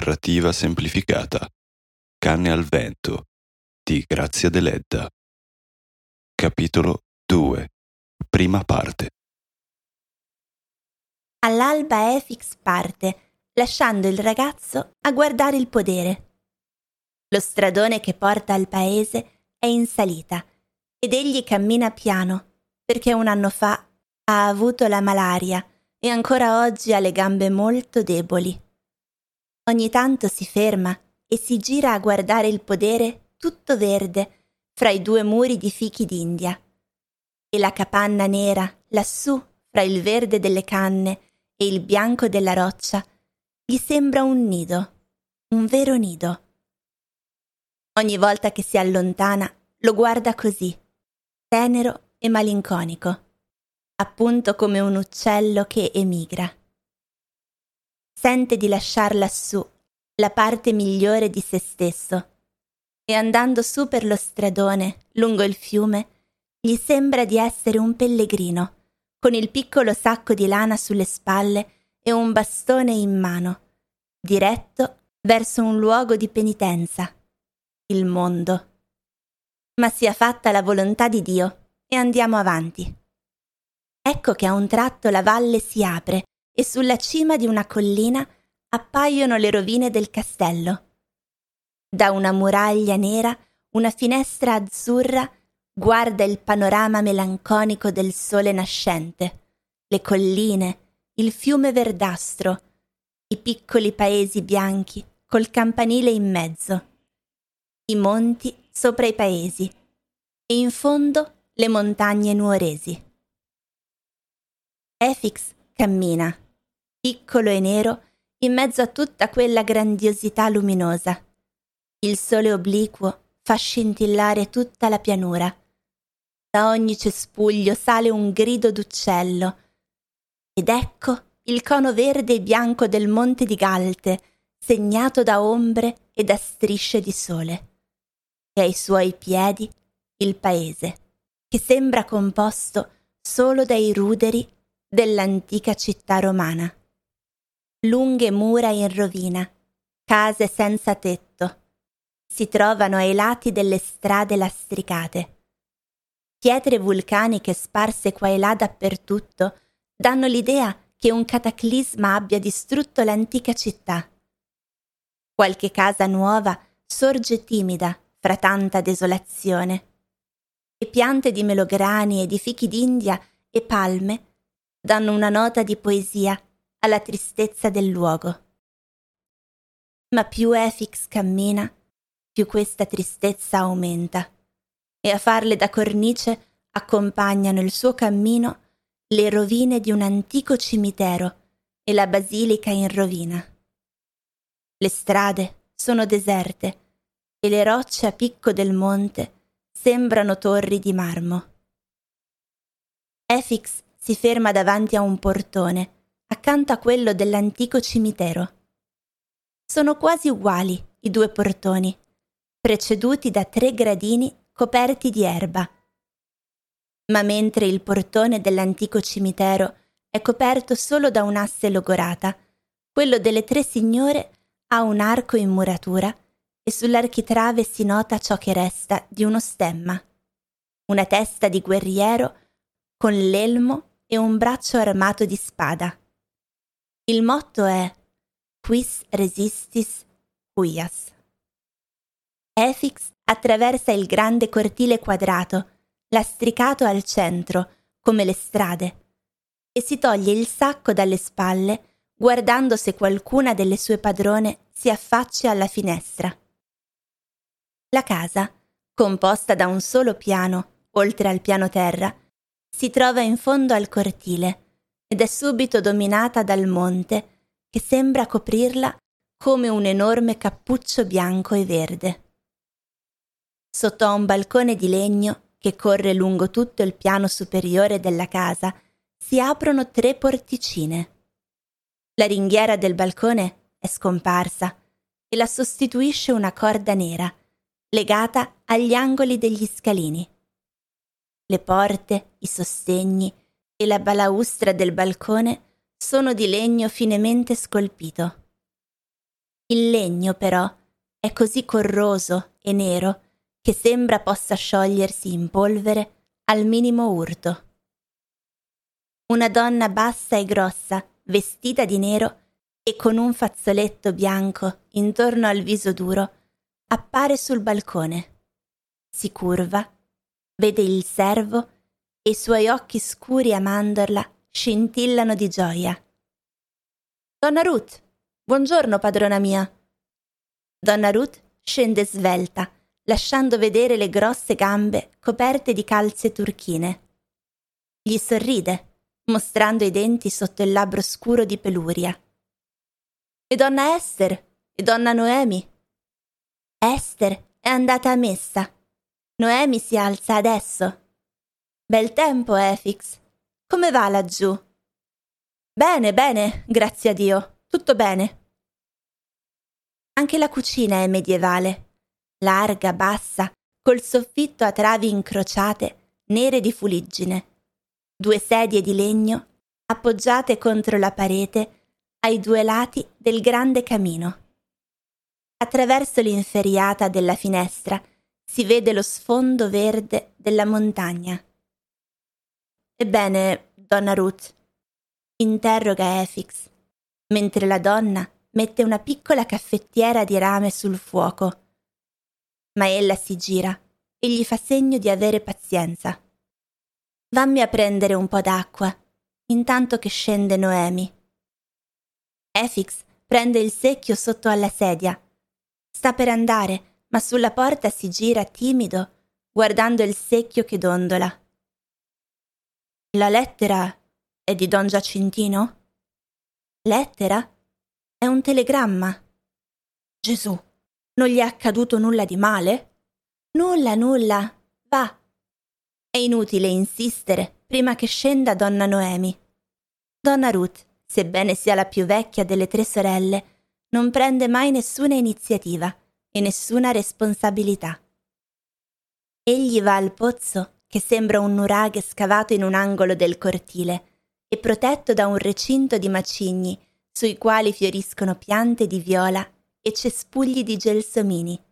Narrativa semplificata. Canne al vento di Grazia Deledda. Capitolo 2. Prima parte. All'alba Efix parte, lasciando il ragazzo a guardare il podere. Lo stradone che porta al paese è in salita ed egli cammina piano perché un anno fa ha avuto la malaria e ancora oggi ha le gambe molto deboli. Ogni tanto si ferma e si gira a guardare il podere tutto verde fra i due muri di fichi d'India. E la capanna nera lassù fra il verde delle canne e il bianco della roccia gli sembra un nido, un vero nido. Ogni volta che si allontana lo guarda così, tenero e malinconico, appunto come un uccello che emigra sente di lasciar lassù la parte migliore di se stesso. E andando su per lo stradone lungo il fiume gli sembra di essere un pellegrino con il piccolo sacco di lana sulle spalle e un bastone in mano diretto verso un luogo di penitenza il mondo. Ma sia fatta la volontà di Dio e andiamo avanti. Ecco che a un tratto la valle si apre e sulla cima di una collina appaiono le rovine del castello. Da una muraglia nera una finestra azzurra guarda il panorama melanconico del sole nascente, le colline, il fiume verdastro, i piccoli paesi bianchi col campanile in mezzo, i monti sopra i paesi e in fondo le montagne nuoresi. Efix cammina, piccolo e nero, in mezzo a tutta quella grandiosità luminosa. Il sole obliquo fa scintillare tutta la pianura. Da ogni cespuglio sale un grido d'uccello. Ed ecco il cono verde e bianco del monte di Galte, segnato da ombre e da strisce di sole. E ai suoi piedi il paese, che sembra composto solo dai ruderi dell'antica città romana. Lunghe mura in rovina, case senza tetto, si trovano ai lati delle strade lastricate. Pietre vulcaniche sparse qua e là dappertutto danno l'idea che un cataclisma abbia distrutto l'antica città. Qualche casa nuova sorge timida fra tanta desolazione. E piante di melograni e di fichi d'India e palme danno una nota di poesia alla tristezza del luogo. Ma più Efix cammina, più questa tristezza aumenta, e a farle da cornice accompagnano il suo cammino le rovine di un antico cimitero e la basilica in rovina. Le strade sono deserte e le rocce a picco del monte sembrano torri di marmo. Efix si ferma davanti a un portone, accanto a quello dell'antico cimitero. Sono quasi uguali i due portoni, preceduti da tre gradini coperti di erba. Ma mentre il portone dell'antico cimitero è coperto solo da un'asse logorata, quello delle tre signore ha un arco in muratura e sull'architrave si nota ciò che resta di uno stemma, una testa di guerriero con l'elmo e un braccio armato di spada. Il motto è Quis resistis huias. Efix attraversa il grande cortile quadrato, lastricato al centro, come le strade, e si toglie il sacco dalle spalle, guardando se qualcuna delle sue padrone si affaccia alla finestra. La casa, composta da un solo piano, oltre al piano terra, si trova in fondo al cortile ed è subito dominata dal monte che sembra coprirla come un enorme cappuccio bianco e verde. Sotto a un balcone di legno che corre lungo tutto il piano superiore della casa si aprono tre porticine. La ringhiera del balcone è scomparsa e la sostituisce una corda nera legata agli angoli degli scalini le porte, i sostegni e la balaustra del balcone sono di legno finemente scolpito. Il legno, però, è così corroso e nero che sembra possa sciogliersi in polvere al minimo urto. Una donna bassa e grossa, vestita di nero e con un fazzoletto bianco intorno al viso duro, appare sul balcone. Si curva, vede il servo e i suoi occhi scuri a mandorla scintillano di gioia. Donna Ruth, buongiorno padrona mia. Donna Ruth scende svelta, lasciando vedere le grosse gambe coperte di calze turchine. Gli sorride, mostrando i denti sotto il labbro scuro di peluria. E donna Esther? E donna Noemi? Esther è andata a messa. Noemi si alza adesso. Bel tempo, Efix. Come va laggiù? Bene, bene, grazie a Dio. Tutto bene. Anche la cucina è medievale, larga, bassa, col soffitto a travi incrociate, nere di fuliggine. Due sedie di legno appoggiate contro la parete ai due lati del grande camino. Attraverso l'inferriata della finestra si vede lo sfondo verde della montagna. Ebbene, donna Ruth, interroga Efix, mentre la donna mette una piccola caffettiera di rame sul fuoco. Ma ella si gira e gli fa segno di avere pazienza. Vammi a prendere un po' d'acqua, intanto che scende Noemi. Efix prende il secchio sotto alla sedia. Sta per andare, ma sulla porta si gira timido, guardando il secchio che dondola. La lettera è di Don Giacintino? Lettera? È un telegramma. Gesù, non gli è accaduto nulla di male? Nulla, nulla. Va. È inutile insistere prima che scenda donna Noemi. Donna Ruth, sebbene sia la più vecchia delle tre sorelle, non prende mai nessuna iniziativa e nessuna responsabilità. Egli va al pozzo, che sembra un nuraghe scavato in un angolo del cortile e protetto da un recinto di macigni sui quali fioriscono piante di viola e cespugli di gelsomini.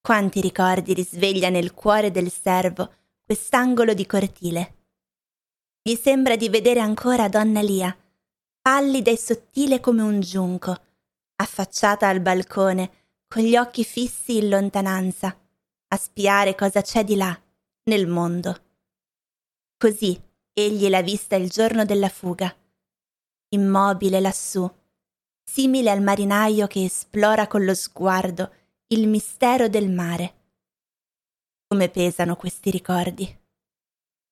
Quanti ricordi risveglia nel cuore del servo quest'angolo di cortile. Gli sembra di vedere ancora donna Lia, pallida e sottile come un giunco, affacciata al balcone, con gli occhi fissi in lontananza, a spiare cosa c'è di là, nel mondo. Così egli l'ha vista il giorno della fuga immobile lassù, simile al marinaio che esplora con lo sguardo il mistero del mare. Come pesano questi ricordi.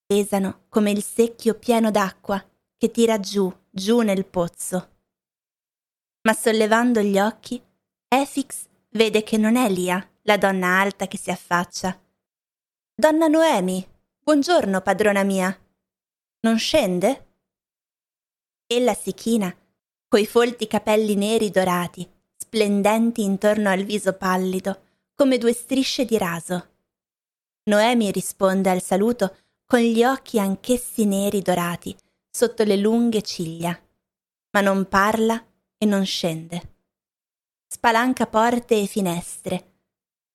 Pesano come il secchio pieno d'acqua che tira giù, giù nel pozzo. Ma sollevando gli occhi, Efix vede che non è Lia, la donna alta che si affaccia. Donna Noemi, buongiorno, padrona mia. Non scende? Ella si china, coi folti capelli neri dorati, splendenti intorno al viso pallido, come due strisce di raso. Noemi risponde al saluto con gli occhi anch'essi neri dorati, sotto le lunghe ciglia, ma non parla e non scende. Spalanca porte e finestre.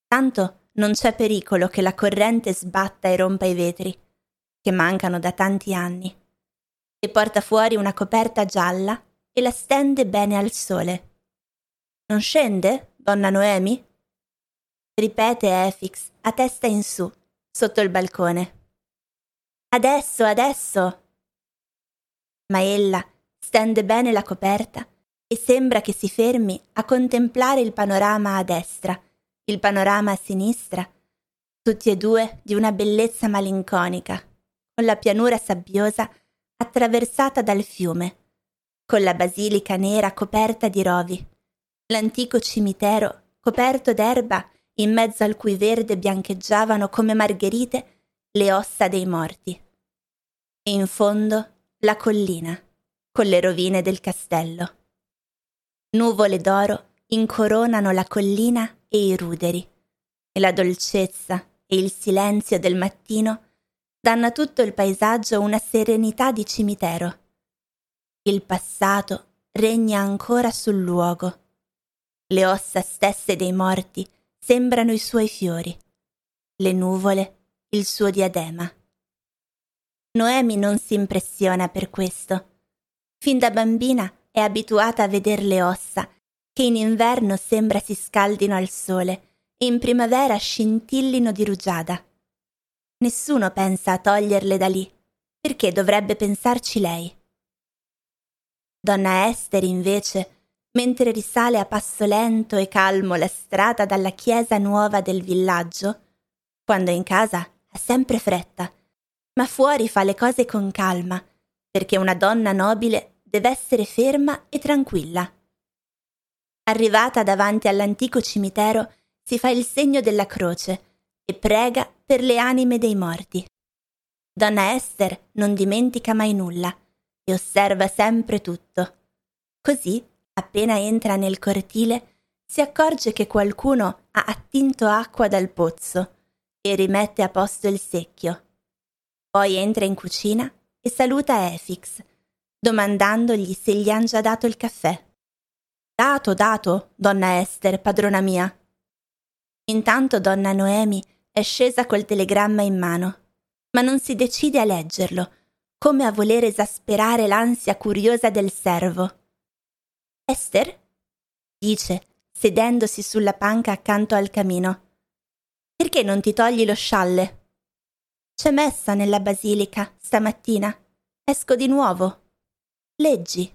Tanto non c'è pericolo che la corrente sbatta e rompa i vetri, che mancano da tanti anni e porta fuori una coperta gialla e la stende bene al sole. Non scende, donna Noemi? ripete Efix a testa in su, sotto il balcone. Adesso, adesso. Ma ella stende bene la coperta e sembra che si fermi a contemplare il panorama a destra, il panorama a sinistra, tutti e due di una bellezza malinconica, con la pianura sabbiosa attraversata dal fiume, con la basilica nera coperta di rovi, l'antico cimitero coperto d'erba in mezzo al cui verde biancheggiavano come margherite le ossa dei morti. E in fondo la collina, con le rovine del castello. Nuvole d'oro incoronano la collina e i ruderi, e la dolcezza e il silenzio del mattino danno a tutto il paesaggio una serenità di cimitero. Il passato regna ancora sul luogo. Le ossa stesse dei morti sembrano i suoi fiori, le nuvole il suo diadema. Noemi non si impressiona per questo. Fin da bambina è abituata a veder le ossa, che in inverno sembra si scaldino al sole e in primavera scintillino di rugiada. Nessuno pensa a toglierle da lì, perché dovrebbe pensarci lei. Donna Ester, invece, mentre risale a passo lento e calmo la strada dalla chiesa nuova del villaggio, quando in casa ha sempre fretta, ma fuori fa le cose con calma, perché una donna nobile deve essere ferma e tranquilla. Arrivata davanti all'antico cimitero, si fa il segno della croce e prega per le anime dei morti. Donna Esther non dimentica mai nulla e osserva sempre tutto. Così, appena entra nel cortile, si accorge che qualcuno ha attinto acqua dal pozzo e rimette a posto il secchio. Poi entra in cucina e saluta Efix, domandandogli se gli han già dato il caffè. Dato, dato, donna Ester, padrona mia. Intanto donna Noemi è scesa col telegramma in mano, ma non si decide a leggerlo, come a voler esasperare l'ansia curiosa del servo. Ester? dice, sedendosi sulla panca accanto al camino. Perché non ti togli lo scialle? C'è messa nella basilica stamattina. Esco di nuovo. Leggi.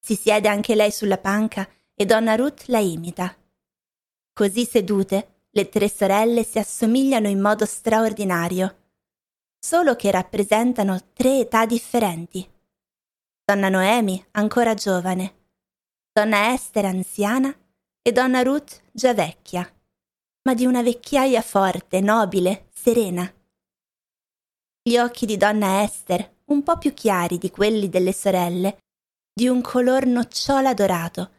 Si siede anche lei sulla panca e donna Ruth la imita. Così sedute, le tre sorelle si assomigliano in modo straordinario, solo che rappresentano tre età differenti. Donna Noemi ancora giovane, donna Esther anziana e donna Ruth già vecchia ma di una vecchiaia forte, nobile, serena. Gli occhi di donna Esther, un po' più chiari di quelli delle sorelle, di un color nocciola dorato,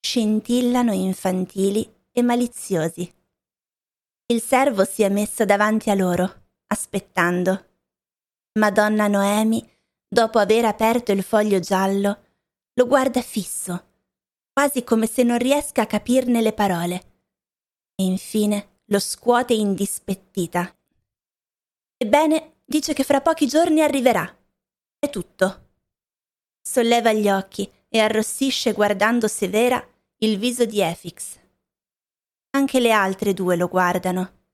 scintillano infantili e maliziosi. Il servo si è messo davanti a loro, aspettando. Madonna Noemi, dopo aver aperto il foglio giallo, lo guarda fisso, quasi come se non riesca a capirne le parole e infine lo scuote indispettita. Ebbene, dice che fra pochi giorni arriverà. È tutto. Solleva gli occhi e arrossisce guardando severa il viso di Efix. Anche le altre due lo guardano.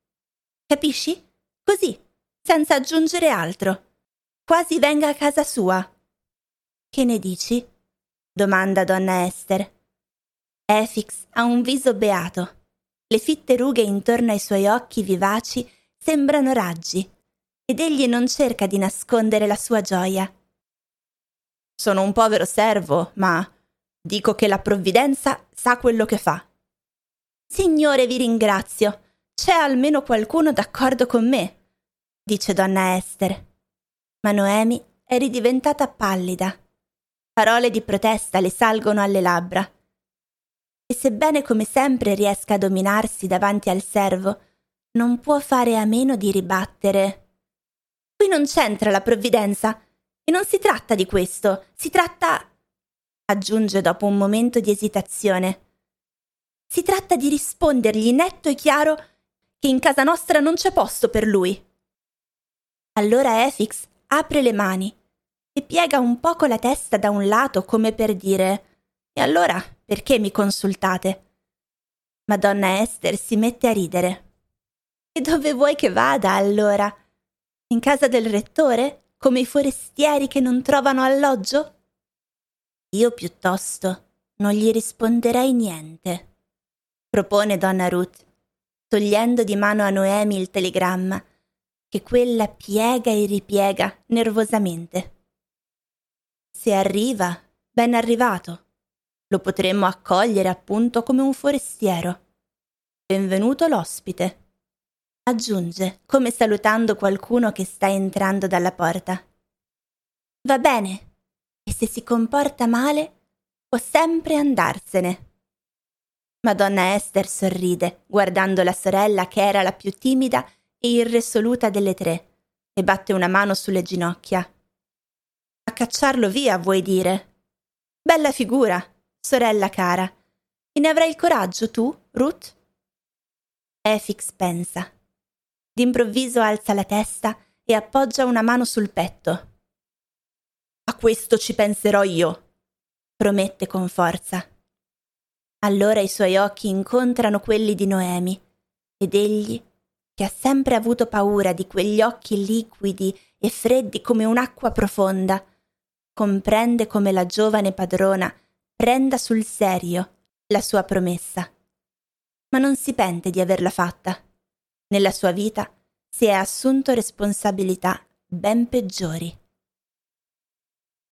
Capisci? Così, senza aggiungere altro. Quasi venga a casa sua. Che ne dici? domanda donna Esther. Efix ha un viso beato le fitte rughe intorno ai suoi occhi vivaci sembrano raggi, ed egli non cerca di nascondere la sua gioia. Sono un povero servo, ma dico che la provvidenza sa quello che fa. Signore, vi ringrazio. C'è almeno qualcuno d'accordo con me, dice donna Esther. Ma Noemi è ridiventata pallida. Parole di protesta le salgono alle labbra e sebbene come sempre riesca a dominarsi davanti al servo, non può fare a meno di ribattere. Qui non c'entra la provvidenza e non si tratta di questo, si tratta aggiunge dopo un momento di esitazione. Si tratta di rispondergli netto e chiaro che in casa nostra non c'è posto per lui. Allora Efix apre le mani e piega un poco la testa da un lato come per dire E allora perché mi consultate? Madonna Esther si mette a ridere. E dove vuoi che vada allora? In casa del rettore? Come i forestieri che non trovano alloggio? Io piuttosto non gli risponderei niente, propone donna Ruth, togliendo di mano a Noemi il telegramma, che quella piega e ripiega nervosamente. Se arriva, ben arrivato. Lo potremmo accogliere appunto come un forestiero. Benvenuto l'ospite. Aggiunge, come salutando qualcuno che sta entrando dalla porta. Va bene, e se si comporta male, può sempre andarsene. Madonna Esther sorride, guardando la sorella che era la più timida e irresoluta delle tre, e batte una mano sulle ginocchia. A cacciarlo via, vuoi dire? Bella figura, sorella cara, E ne avrai il coraggio tu, Ruth? Efix pensa. D'improvviso alza la testa e appoggia una mano sul petto. A questo ci penserò io, promette con forza. Allora i suoi occhi incontrano quelli di Noemi ed egli, che ha sempre avuto paura di quegli occhi liquidi e freddi come un'acqua profonda, comprende come la giovane padrona prenda sul serio la sua promessa. Ma non si pente di averla fatta. Nella sua vita si è assunto responsabilità ben peggiori.